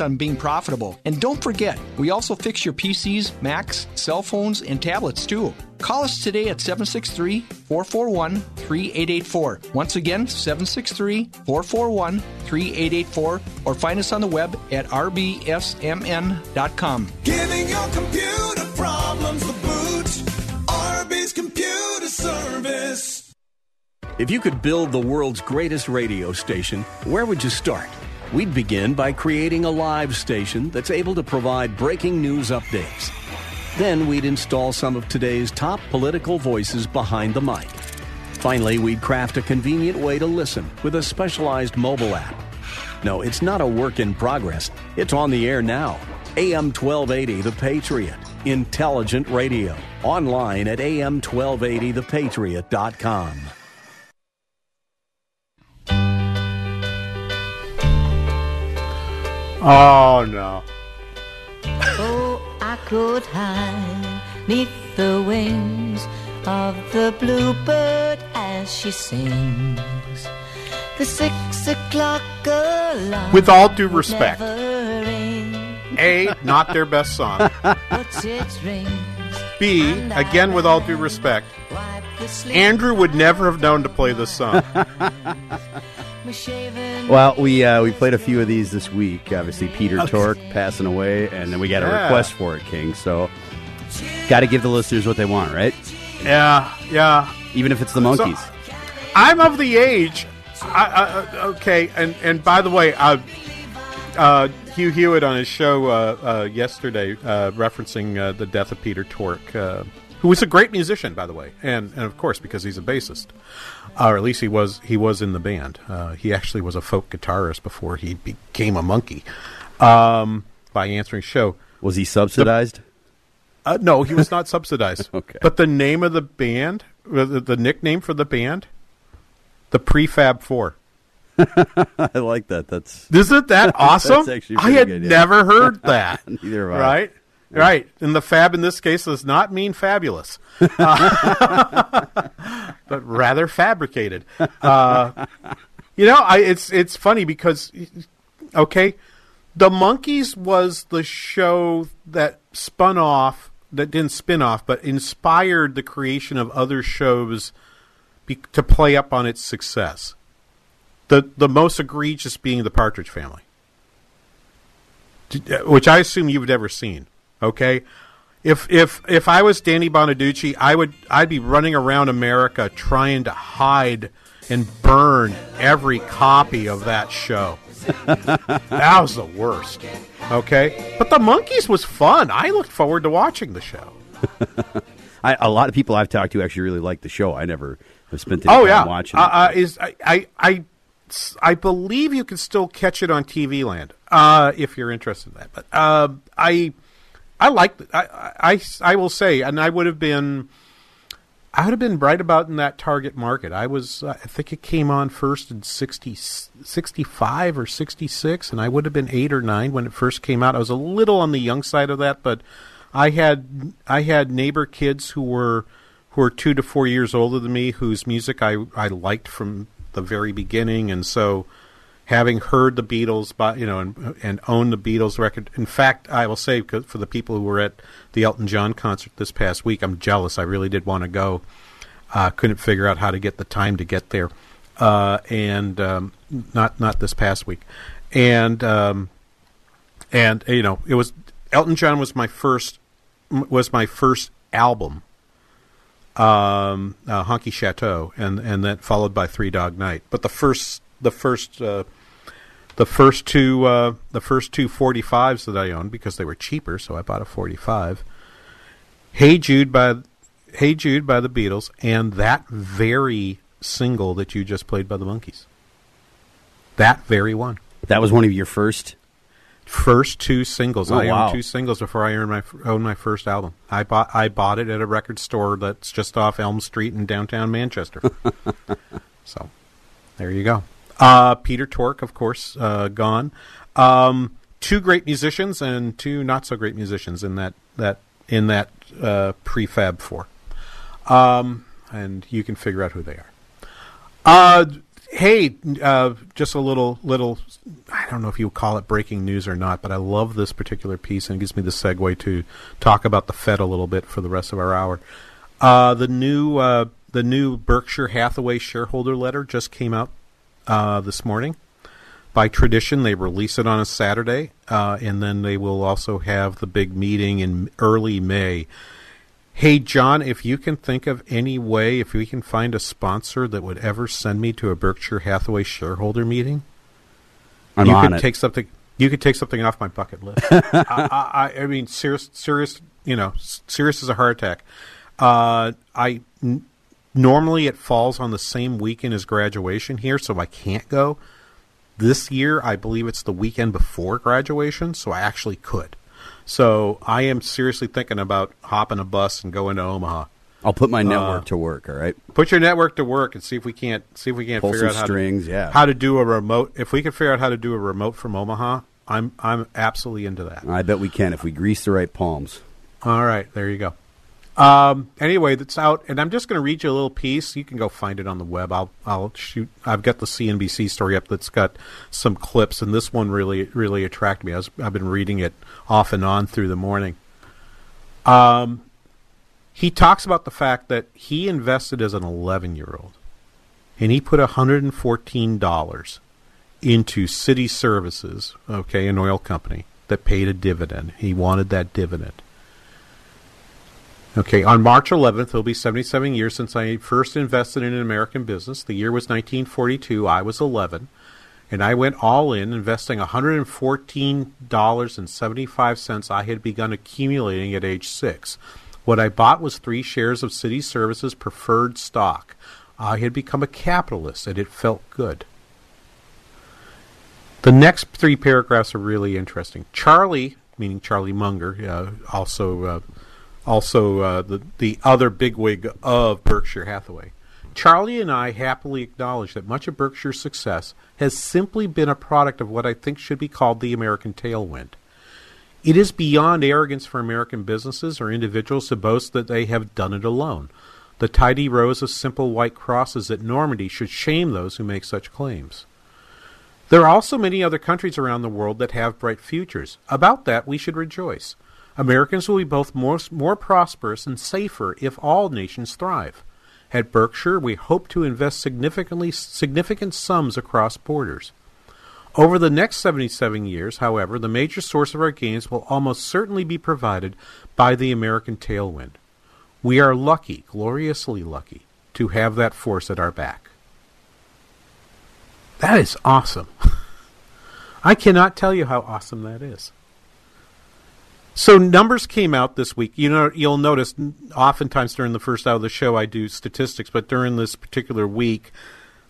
on being profitable. And don't forget, we also fix your PCs, Macs, cell phones, and tablets too. Call us today at 763 441 3884. Once again, 763 441 3884, or find us on the web at rbsmn.com. Giving your computer problems the boot. RB's Computer Service. If you could build the world's greatest radio station, where would you start? We'd begin by creating a live station that's able to provide breaking news updates. Then we'd install some of today's top political voices behind the mic. Finally, we'd craft a convenient way to listen with a specialized mobile app. No, it's not a work in progress. It's on the air now. AM 1280 The Patriot. Intelligent radio. Online at am1280thepatriot.com. Oh no. Oh, I could hide neath the wings of the bluebird as she sings. The six o'clock alarm. With all due respect. A, not their best song. but it rings. B, again with all due respect, Andrew would never have known to play this song. [laughs] Well, we uh, we played a few of these this week. Obviously, Peter Okay. Tork passing away, and then we got a request for it, King. So, got to give the listeners what they want, right? Yeah, yeah. Even if it's the Monkees. I'm of the age. I, I, uh, okay, and and by the way, uh, uh, Hugh Hewitt on his show uh, uh, yesterday, uh, referencing uh, the death of Peter Tork, uh, who was a great musician, by the way, and and of course because he's a bassist, uh, or at least he was he was in the band. Uh, he actually was a folk guitarist before he became a monkey. Um, by answering show, was he subsidized? uh, no, he was not subsidized. [laughs] Okay. But the name of the band, uh, the, the nickname for the band, the Prefab Four. [laughs] I like that. That's Isn't that [laughs] awesome? I had good, yeah. never heard that. Neither have I. Right? Right. And the fab in this case does not mean fabulous, Uh, [laughs] but rather fabricated. Uh, you know, I, it's it's funny because, okay, the Monkees was the show that spun off, that didn't spin off, but inspired the creation of other shows be, to play up on its success. The the most egregious being the Partridge Family, uh, which I assume you've never seen. Okay, if if if I was Danny Bonaduce, I would I'd be running around America trying to hide and burn every copy of that show. [laughs] that was the worst. Okay, but the Monkees was fun. I looked forward to watching the show. [laughs] I, a lot of people I've talked to actually really like the show. I never have spent any oh time yeah, watching uh, uh, is I, I I I believe you can still catch it on TV Land uh, if you're interested in that. But uh, I I like I, I I will say, and I would have been I would have been right about in that target market. I was uh, I think it came on first in 60, 65 or sixty six, and I would have been eight or nine when it first came out. I was a little on the young side of that, but I had I had neighbor kids who were who were two to four years older than me, whose music I I liked from the very beginning, and so having heard the Beatles, by you know, and and owned the Beatles record. In fact, I will say for the people who were at the Elton John concert this past week, I'm jealous. I really did want to go. Uh, couldn't figure out how to get the time to get there, uh, and um, not not this past week, and um, and you know it was Elton John was my first was my first album um, uh, Honky Chateau, and and then followed by Three Dog Night. But the first the first uh, the first two uh, the first two 45s that I owned because they were cheaper, so I bought a 45. Hey Jude by Hey Jude by the Beatles, and that very single that you just played by the Monkees. That very one. That was one of your first first two singles. Oh, I wow. owned two singles before I owned my owned my first album. I bought I bought it at a record store that's just off Elm Street in downtown Manchester. [laughs] so there you go. Uh, Peter Tork, of course, uh, gone. Um, two great musicians and two not so great musicians in that that in that uh, prefab four. Um, and you can figure out who they are. Uh, hey, uh, just a little little. I don't know if you call it breaking news or not, but I love this particular piece, and it gives me the segue to talk about the Fed a little bit for the rest of our hour. Uh, the new the new Berkshire Hathaway shareholder letter just came out uh, this morning. By tradition, they release it on a Saturday, uh, and then they will also have the big meeting in early May. Hey, John, if you can think of any way, if we can find a sponsor that would ever send me to a Berkshire Hathaway shareholder meeting, I'm you on could it. take something. You could take something off my bucket list. [laughs] I, I, I mean, serious, serious. You know, serious as a heart attack. Uh, I n- normally it falls on the same weekend as graduation here, so I can't go. This year, I believe it's the weekend before graduation, so I actually could. So I am seriously thinking about hopping a bus and going to Omaha. I'll put my Uh, network to work. All right. Put your network to work and see if we can't see if we can't Pull figure out how strings, to, yeah. how to do a remote. If we can figure out how to do a remote from Omaha, I'm I'm absolutely into that. I bet we can if we grease the right palms. All right, there you go. Um, anyway, that's out, and I'm just going to read you a little piece. You can go find it on the web. I'll I'll shoot. I've got the CNBC story up that's got some clips, and this one really really attracted me. I was, I've been reading it off and on through the morning. Um, he talks about the fact that he invested as an 11 year old, and he put 114 dollars into City Services, okay, an oil company that paid a dividend. He wanted that dividend. Okay, on March 11th, it'll be 77 years since I first invested in an American business. The year was 1942. I was 11. And I went all in, investing $114.75 I had begun accumulating at age 6. What I bought was three shares of City Services preferred stock. I had become a capitalist, and it felt good. The next three paragraphs are really interesting. Charlie, meaning Charlie Munger, uh, also uh, also uh, the the other bigwig of Berkshire Hathaway. Charlie and I happily acknowledge that much of Berkshire's success has simply been a product of what I think should be called the American tailwind. It is beyond arrogance for American businesses or individuals to boast that they have done it alone. The tidy rows of simple white crosses at Normandy should shame those who make such claims. There are also many other countries around the world that have bright futures. About that, we should rejoice. Americans will be both more, more prosperous and safer if all nations thrive. At Berkshire, we hope to invest significantly significant sums across borders. Over the next 77 years, however, the major source of our gains will almost certainly be provided by the American tailwind. We are lucky, gloriously lucky, to have that force at our back. That is awesome. [laughs] I cannot tell you how awesome that is. So numbers came out this week. You know, you'll notice oftentimes during the first hour of the show I do statistics, but during this particular week,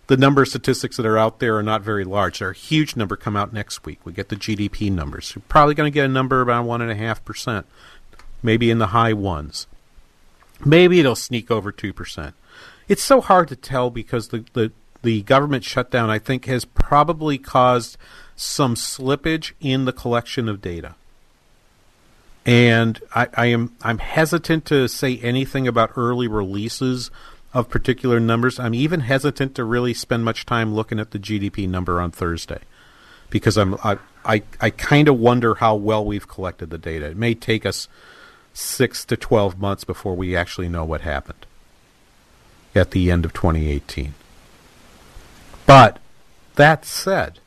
the number of statistics that are out there are not very large. There are a huge number come out next week. We get the GDP numbers. You're probably going to get a number about one and a half percent, maybe in the high ones. Maybe it'll sneak over two percent. It's so hard to tell because the, the the government shutdown I think has probably caused some slippage in the collection of data and I, I am I'm hesitant to say anything about early releases of particular numbers. I'm even hesitant to really spend much time looking at the GDP number on Thursday because I'm I I, I kind of wonder how well we've collected the data. It may take us six to twelve months before we actually know what happened at the end of 2018. But that said,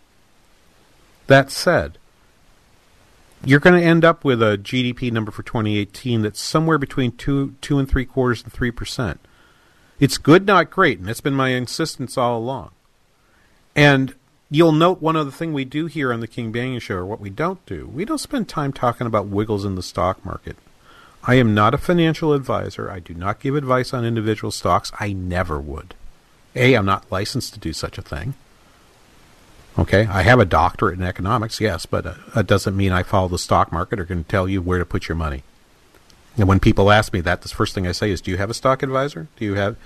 that said, you're going to end up with a GDP number for 2018 that's somewhere between two, two and three quarters and three percent. It's good, not great, and that's been my insistence all along. And you'll note one other thing we do here on the King Banaian Show, or what we don't do. We don't spend time talking about wiggles in the stock market. I am not a financial advisor. I do not give advice on individual stocks. I never would. A, I'm not licensed to do such a thing. Okay, I have a doctorate in economics, yes, but uh, that doesn't mean I follow the stock market or can tell you where to put your money. And when people ask me that, the first thing I say is, "Do you have a stock advisor? Do you have?"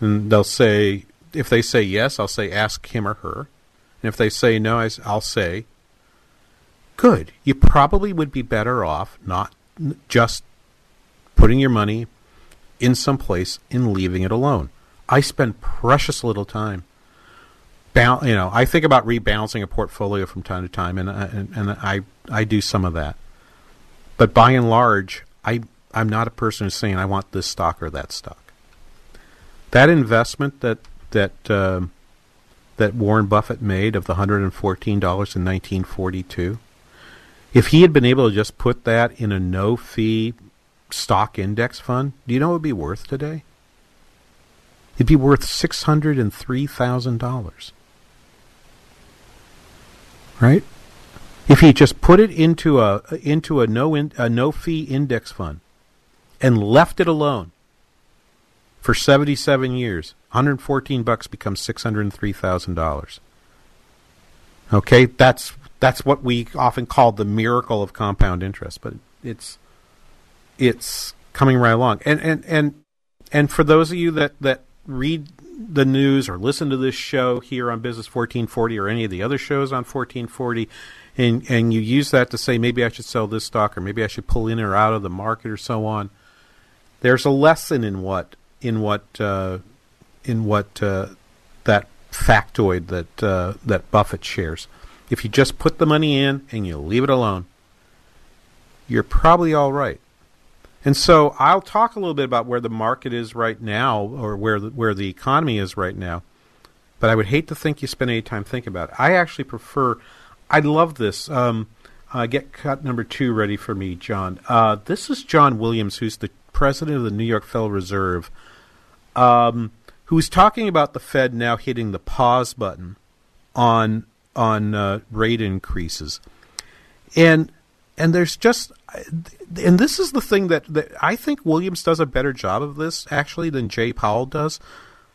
And they'll say, if they say yes, I'll say, "Ask him or her." And if they say no, I, will say, "Good. You probably would be better off not just putting your money in some place and leaving it alone. I spend precious little time. You know, I think about rebalancing a portfolio from time to time, and and, and I I do some of that. But by and large, I I'm not a person who's saying I want this stock or that stock. That investment that that um, that Warren Buffett made of the hundred and fourteen dollars in nineteen forty two, if he had been able to just put that in a no fee stock index fund, do you know what it would be worth today? It'd be worth six hundred and three thousand dollars. Right? If he just put it into a into a no in, a no fee index fund and left it alone for 77 years, 114 bucks becomes $603,000. Okay, that's that's what we often call the miracle of compound interest, but it's it's coming right along. And and and and for those of you that that read the news or listen to this show here on Business 1440 or any of the other shows on 1440 and and you use that to say maybe I should sell this stock or maybe I should pull in or out of the market or so on. There's a lesson in what in what uh, in what uh, that factoid that uh, that Buffett shares. If you just put the money in and you leave it alone, you're probably all right. And so I'll talk a little bit about where the market is right now, or where the, where the economy is right now. But I would hate to think you spend any time thinking about it. I actually prefer. I love this. Um, uh, get cut number two ready for me, John. Uh, this is John Williams, who's the president of the New York Federal Reserve, um, who's talking about the Fed now hitting the pause button on on uh, rate increases, and and there's just and this is the thing that, that I think Williams does a better job of this actually than Jay Powell does.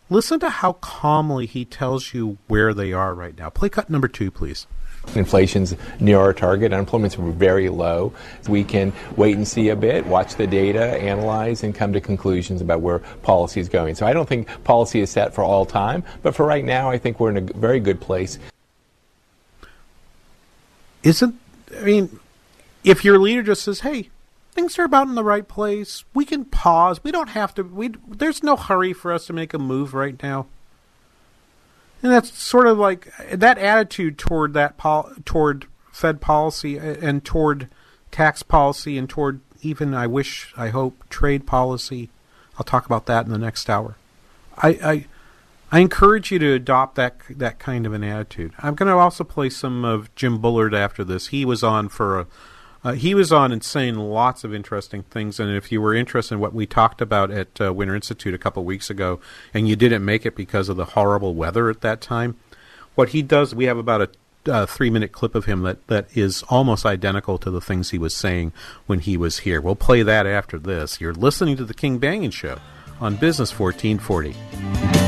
Listen to how calmly he tells you where they are right now. Play cut number two, please. Inflation's near our target. Unemployment's very low. We can wait and see a bit, watch the data, analyze, and come to conclusions about where policy is going. So I don't think policy is set for all time, but for right now, I think we're in a very good place. Isn't I mean, if your leader just says, "Hey, things are about in the right place. We can pause. We don't have to. We there's no hurry for us to make a move right now." And that's sort of like that attitude toward that pol- toward Fed policy uh, and toward tax policy and toward even I wish I hope trade policy. I'll talk about that in the next hour. I I, I encourage you to adopt that that kind of an attitude. I'm going to also play some of Jim Bullard after this. He was on for a uh, he was on and saying lots of interesting things. And if you were interested in what we talked about at uh, Winter Institute a couple weeks ago, and you didn't make it because of the horrible weather at that time, what he does, we have about a uh, three minute clip of him that, that is almost identical to the things he was saying when he was here. We'll play that after this. You're listening to The King Banaian Show on Business 1440.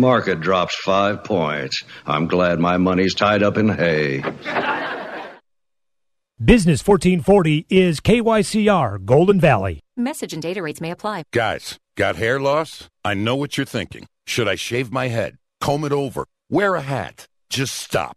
Market drops five points. I'm glad my money's tied up in hay. Business 1440 is KYCR Golden Valley. Message and data rates may apply. Guys, got hair loss? I know what you're thinking. Should I shave my head? Comb it over? Wear a hat? Just stop.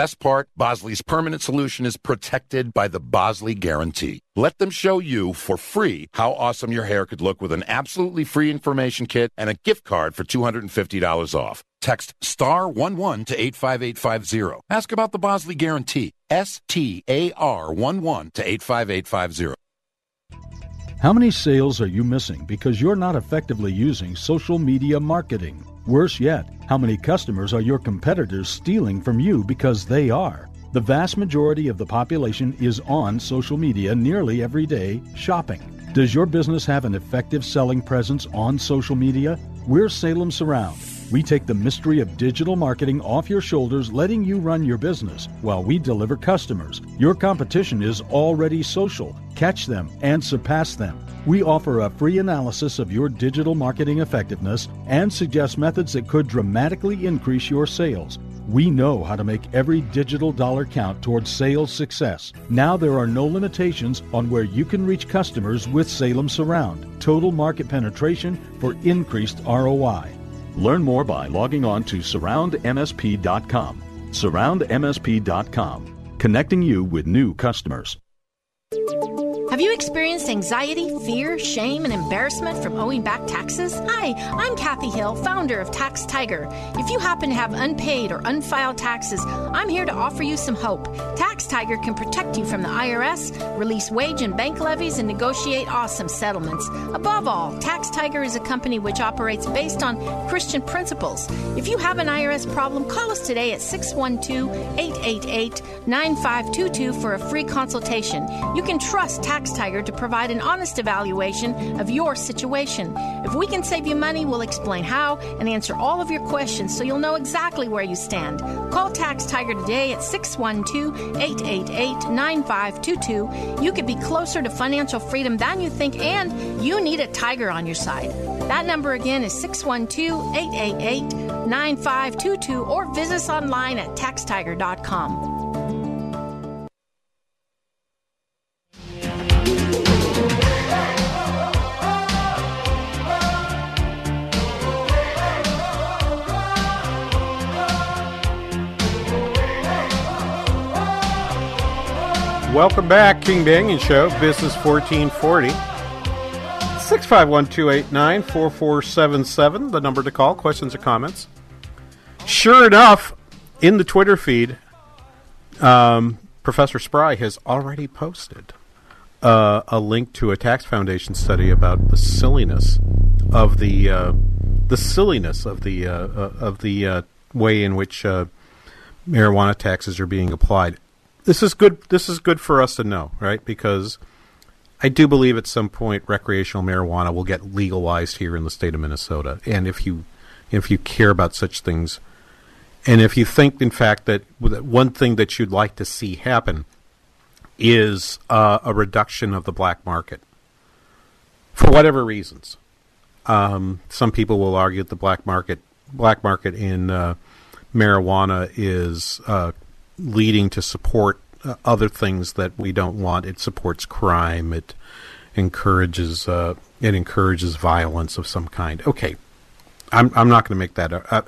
best part, Bosley's permanent solution is protected by the Bosley Guarantee. Let them show you for free how awesome your hair could look with an absolutely free information kit and a gift card for $250 off. Text star 11 to 85850. Ask about the Bosley Guarantee. S T A R 11 to 85850. How many sales are you missing because you're not effectively using social media marketing? Worse yet, How many customers are your competitors stealing from you because they are? The vast majority of the population is on social media nearly every day shopping. Does your business have an effective selling presence on social media? We're Salem Surround. We take the mystery of digital marketing off your shoulders, letting you run your business while we deliver customers. Your competition is already social. Catch them and surpass them. We offer a free analysis of your digital marketing effectiveness and suggest methods that could dramatically increase your sales. We know how to make every digital dollar count towards sales success. Now there are no limitations on where you can reach customers with Salem Surround. Total market penetration for increased ROI. Learn more by logging on to surroundmsp.com. Surroundmsp.com, connecting you with new customers. Have you experienced anxiety, fear, shame, and embarrassment from owing back taxes? Hi, I'm Kathy Hill, founder of Tax Tiger. If you happen to have unpaid or unfiled taxes, I'm here to offer you some hope. Tax Tiger can protect you from the IRS, release wage and bank levies, and negotiate awesome settlements. Above all, Tax Tiger is a company which operates based on Christian principles. If you have an IRS problem, call us today at 612 888 9522 for a free consultation. You can trust Tax Tiger to provide an honest evaluation of your situation. If we can save you money, we'll explain how and answer all of your questions so you'll know exactly where you stand. Call Tax Tiger today at 612 888 9522. You could be closer to financial freedom than you think, and you need a tiger on your side. That number again is 612 888 9522 or visit us online at taxtiger.com. Welcome back, King Banaian Show, Business 1440. 651 289 4477, the number to call. Questions or comments? Sure enough, in the Twitter feed, um, Professor Spry has already posted uh, a link to a tax foundation study about the silliness of the uh, the silliness of the uh, uh of the uh, way in which uh, marijuana taxes are being applied this is good. This is good for us to know, right? Because I do believe at some point recreational marijuana will get legalized here in the state of Minnesota. And if you if you care about such things, and if you think, in fact, that one thing that you'd like to see happen is uh, a reduction of the black market for whatever reasons. Um, some people will argue that the black market black market in uh, marijuana is uh, leading to support uh, other things that we don't want. It supports crime. It encourages uh, it encourages violence of some kind. Okay, I'm I'm not going to make that uh,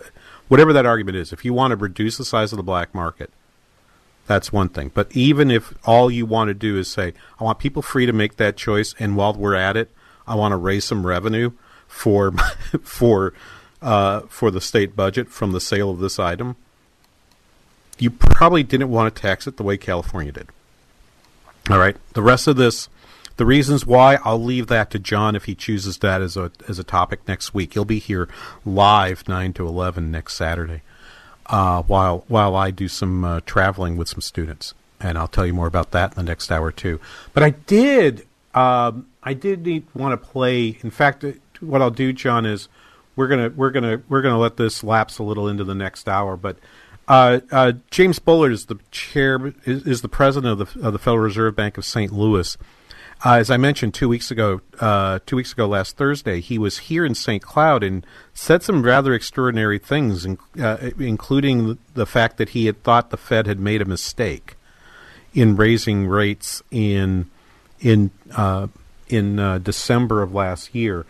whatever that argument is. If you want to reduce the size of the black market, that's one thing. But even if all you want to do is say, I want people free to make that choice, and while we're at it, I want to raise some revenue for [laughs] for uh, for the state budget from the sale of this item you probably didn't want to tax it the way California did. All right. The rest of this, the reasons why, I'll leave that to John if he chooses that as a as a topic next week. He'll be here live nine to eleven next Saturday, uh, while while I do some uh, traveling with some students, and I'll tell you more about that in the next hour too. But I did um, I did need, want to play. In fact, uh, what I'll do, John, is we're gonna we're gonna we're gonna let this lapse a little into the next hour, but uh, uh, James Bullard is the chair, is, is, the president of the, of the Federal Reserve Bank of St. Louis. Uh, as I mentioned two weeks ago, uh, two weeks ago last Thursday, he was here in St. Cloud and said some rather extraordinary things, in, uh, including the fact that he had thought the Fed had made a mistake in raising rates in in uh, in December of last year.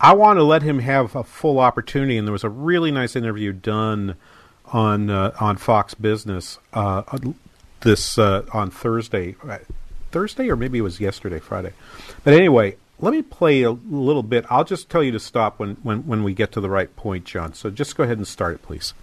I want to let him have a full opportunity, and there was a really nice interview done on uh, on Fox Business uh, this uh, on Thursday, Thursday or maybe it was yesterday, Friday. But anyway, let me play a little bit. I'll just tell you to stop when when when we get to the right point, John. So just go ahead and start it, please.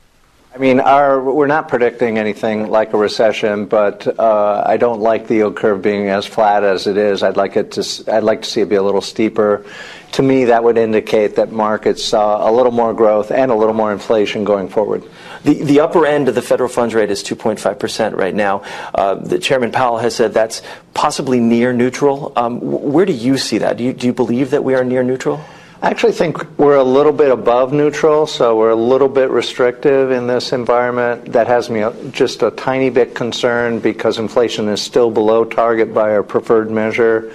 I mean, our, we're not predicting anything like a recession, but uh, I don't like the yield curve being as flat as it is. I'd like it to. I'd like to see it be a little steeper. To me, that would indicate that markets saw a little more growth and a little more inflation going forward. The, the upper end of the federal funds rate is 2.5% right now. Uh, the Chairman Powell has said that's possibly near neutral. Um, where do you see that? Do you, do you believe that we are near neutral? I actually think we're a little bit above neutral, so we're a little bit restrictive in this environment. That has me just a tiny bit concerned because inflation is still below target by our preferred measure.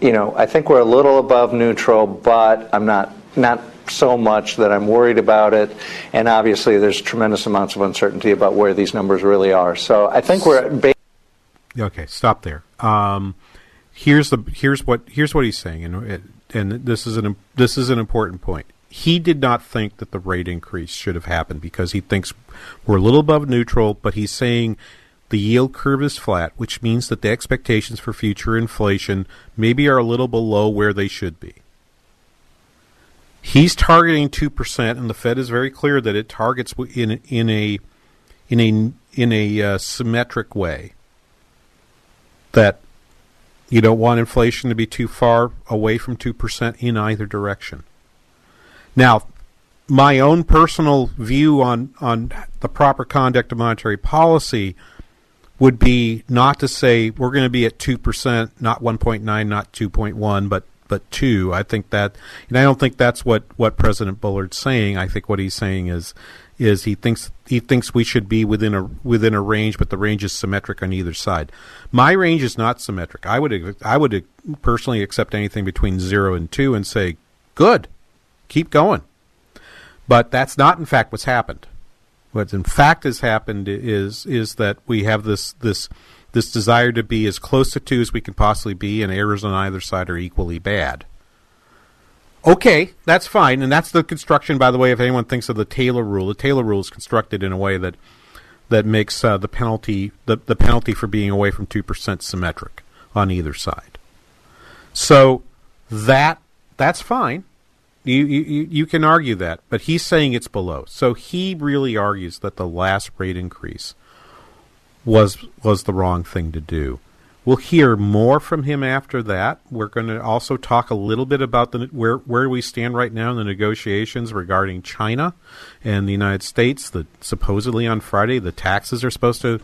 You know, I think we're a little above neutral, but I'm not not so much that I'm worried about it. And obviously, there's tremendous amounts of uncertainty about where these numbers really are. So I think we're ba- Okay, stop there. Um, here's the here's what here's what he's saying, and it, and this is an this is an important point. He did not think that the rate increase should have happened because he thinks we're a little above neutral, but he's saying the yield curve is flat, which means that the expectations for future inflation maybe are a little below where they should be. He's targeting two percent, and the Fed is very clear that it targets in in a in a in a uh, symmetric way. That you don't want inflation to be too far away from two percent in either direction. Now, my own personal view on on the proper conduct of monetary policy would be not to say we're going to be at two percent, not one point nine, not two point one, but but two. I think that, and I don't think that's what what President Bullard's saying. I think what he's saying is is he thinks he thinks we should be within a within a range, but the range is symmetric on either side. My range is not symmetric. I would I would personally accept anything between zero and two and say, good, keep going. But that's not in fact what's happened. What in fact has happened is is that we have this this this desire to be as close to two as we can possibly be, and errors on either side are equally bad. Okay, that's fine, and that's the construction. By the way, if anyone thinks of the Taylor rule, the Taylor rule is constructed in a way that that makes uh, the penalty the, the penalty for being away from two percent symmetric on either side. So that that's fine. You, you you can argue that, but he's saying it's below. So he really argues that the last rate increase was was the wrong thing to do. We'll hear more from him after that. We're going to also talk a little bit about the where where we stand right now in the negotiations regarding China and the United States. That supposedly on Friday the taxes are supposed to,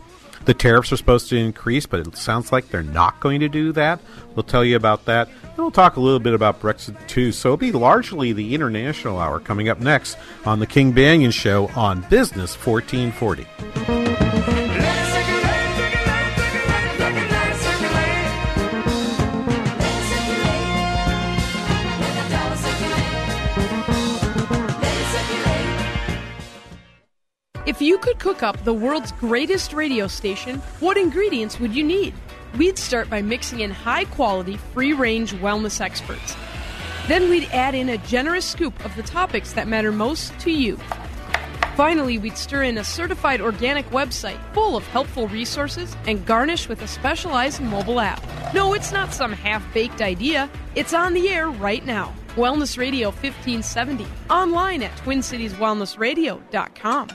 the tariffs are supposed to increase, but it sounds like they're not going to do that. We'll tell you about that. And we'll talk a little bit about Brexit too. So it'll be largely the international hour coming up next on the King Banaian Show on Business 1440. If you could cook up the world's greatest radio station, what ingredients would you need? We'd start by mixing in high quality, free range wellness experts. Then we'd add in a generous scoop of the topics that matter most to you. Finally, we'd stir in a certified organic website full of helpful resources and garnish with a specialized mobile app. No, it's not some half baked idea, it's on the air right now. Wellness Radio 1570, online at TwinCitiesWellnessRadio.com.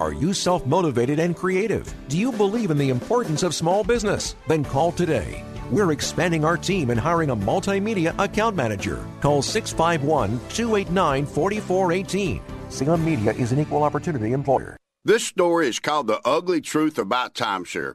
Are you self motivated and creative? Do you believe in the importance of small business? Then call today. We're expanding our team and hiring a multimedia account manager. Call 651 289 4418. Salem Media is an equal opportunity employer. This story is called The Ugly Truth About Timeshare.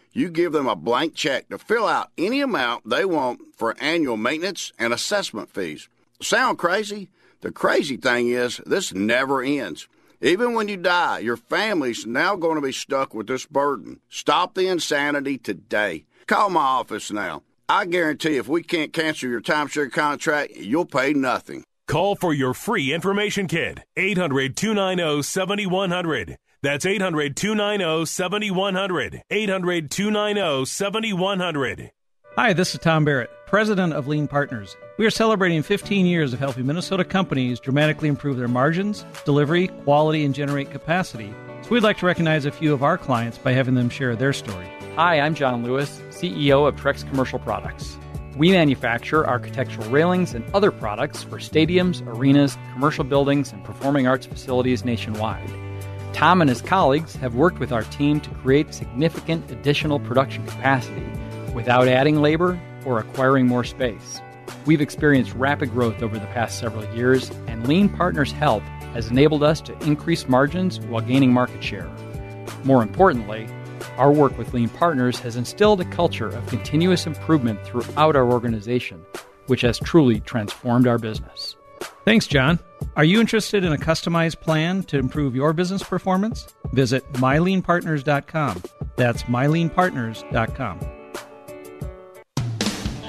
you give them a blank check to fill out any amount they want for annual maintenance and assessment fees. Sound crazy? The crazy thing is, this never ends. Even when you die, your family's now going to be stuck with this burden. Stop the insanity today. Call my office now. I guarantee if we can't cancel your timeshare contract, you'll pay nothing. Call for your free information kit. 800 290 7100. That's 800 290 7100. 800 290 7100. Hi, this is Tom Barrett, President of Lean Partners. We are celebrating 15 years of helping Minnesota companies dramatically improve their margins, delivery, quality, and generate capacity. So we'd like to recognize a few of our clients by having them share their story. Hi, I'm John Lewis, CEO of Trex Commercial Products. We manufacture architectural railings and other products for stadiums, arenas, commercial buildings, and performing arts facilities nationwide. Tom and his colleagues have worked with our team to create significant additional production capacity without adding labor or acquiring more space. We've experienced rapid growth over the past several years, and Lean Partners' help has enabled us to increase margins while gaining market share. More importantly, our work with Lean Partners has instilled a culture of continuous improvement throughout our organization, which has truly transformed our business. Thanks, John. Are you interested in a customized plan to improve your business performance? Visit myleanpartners.com. That's myleanpartners.com.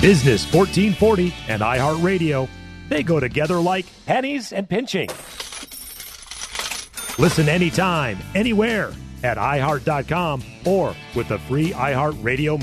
Business 1440 and iHeartRadio. They go together like pennies and pinching. Listen anytime, anywhere at iHeart.com or with the free iHeartRadio.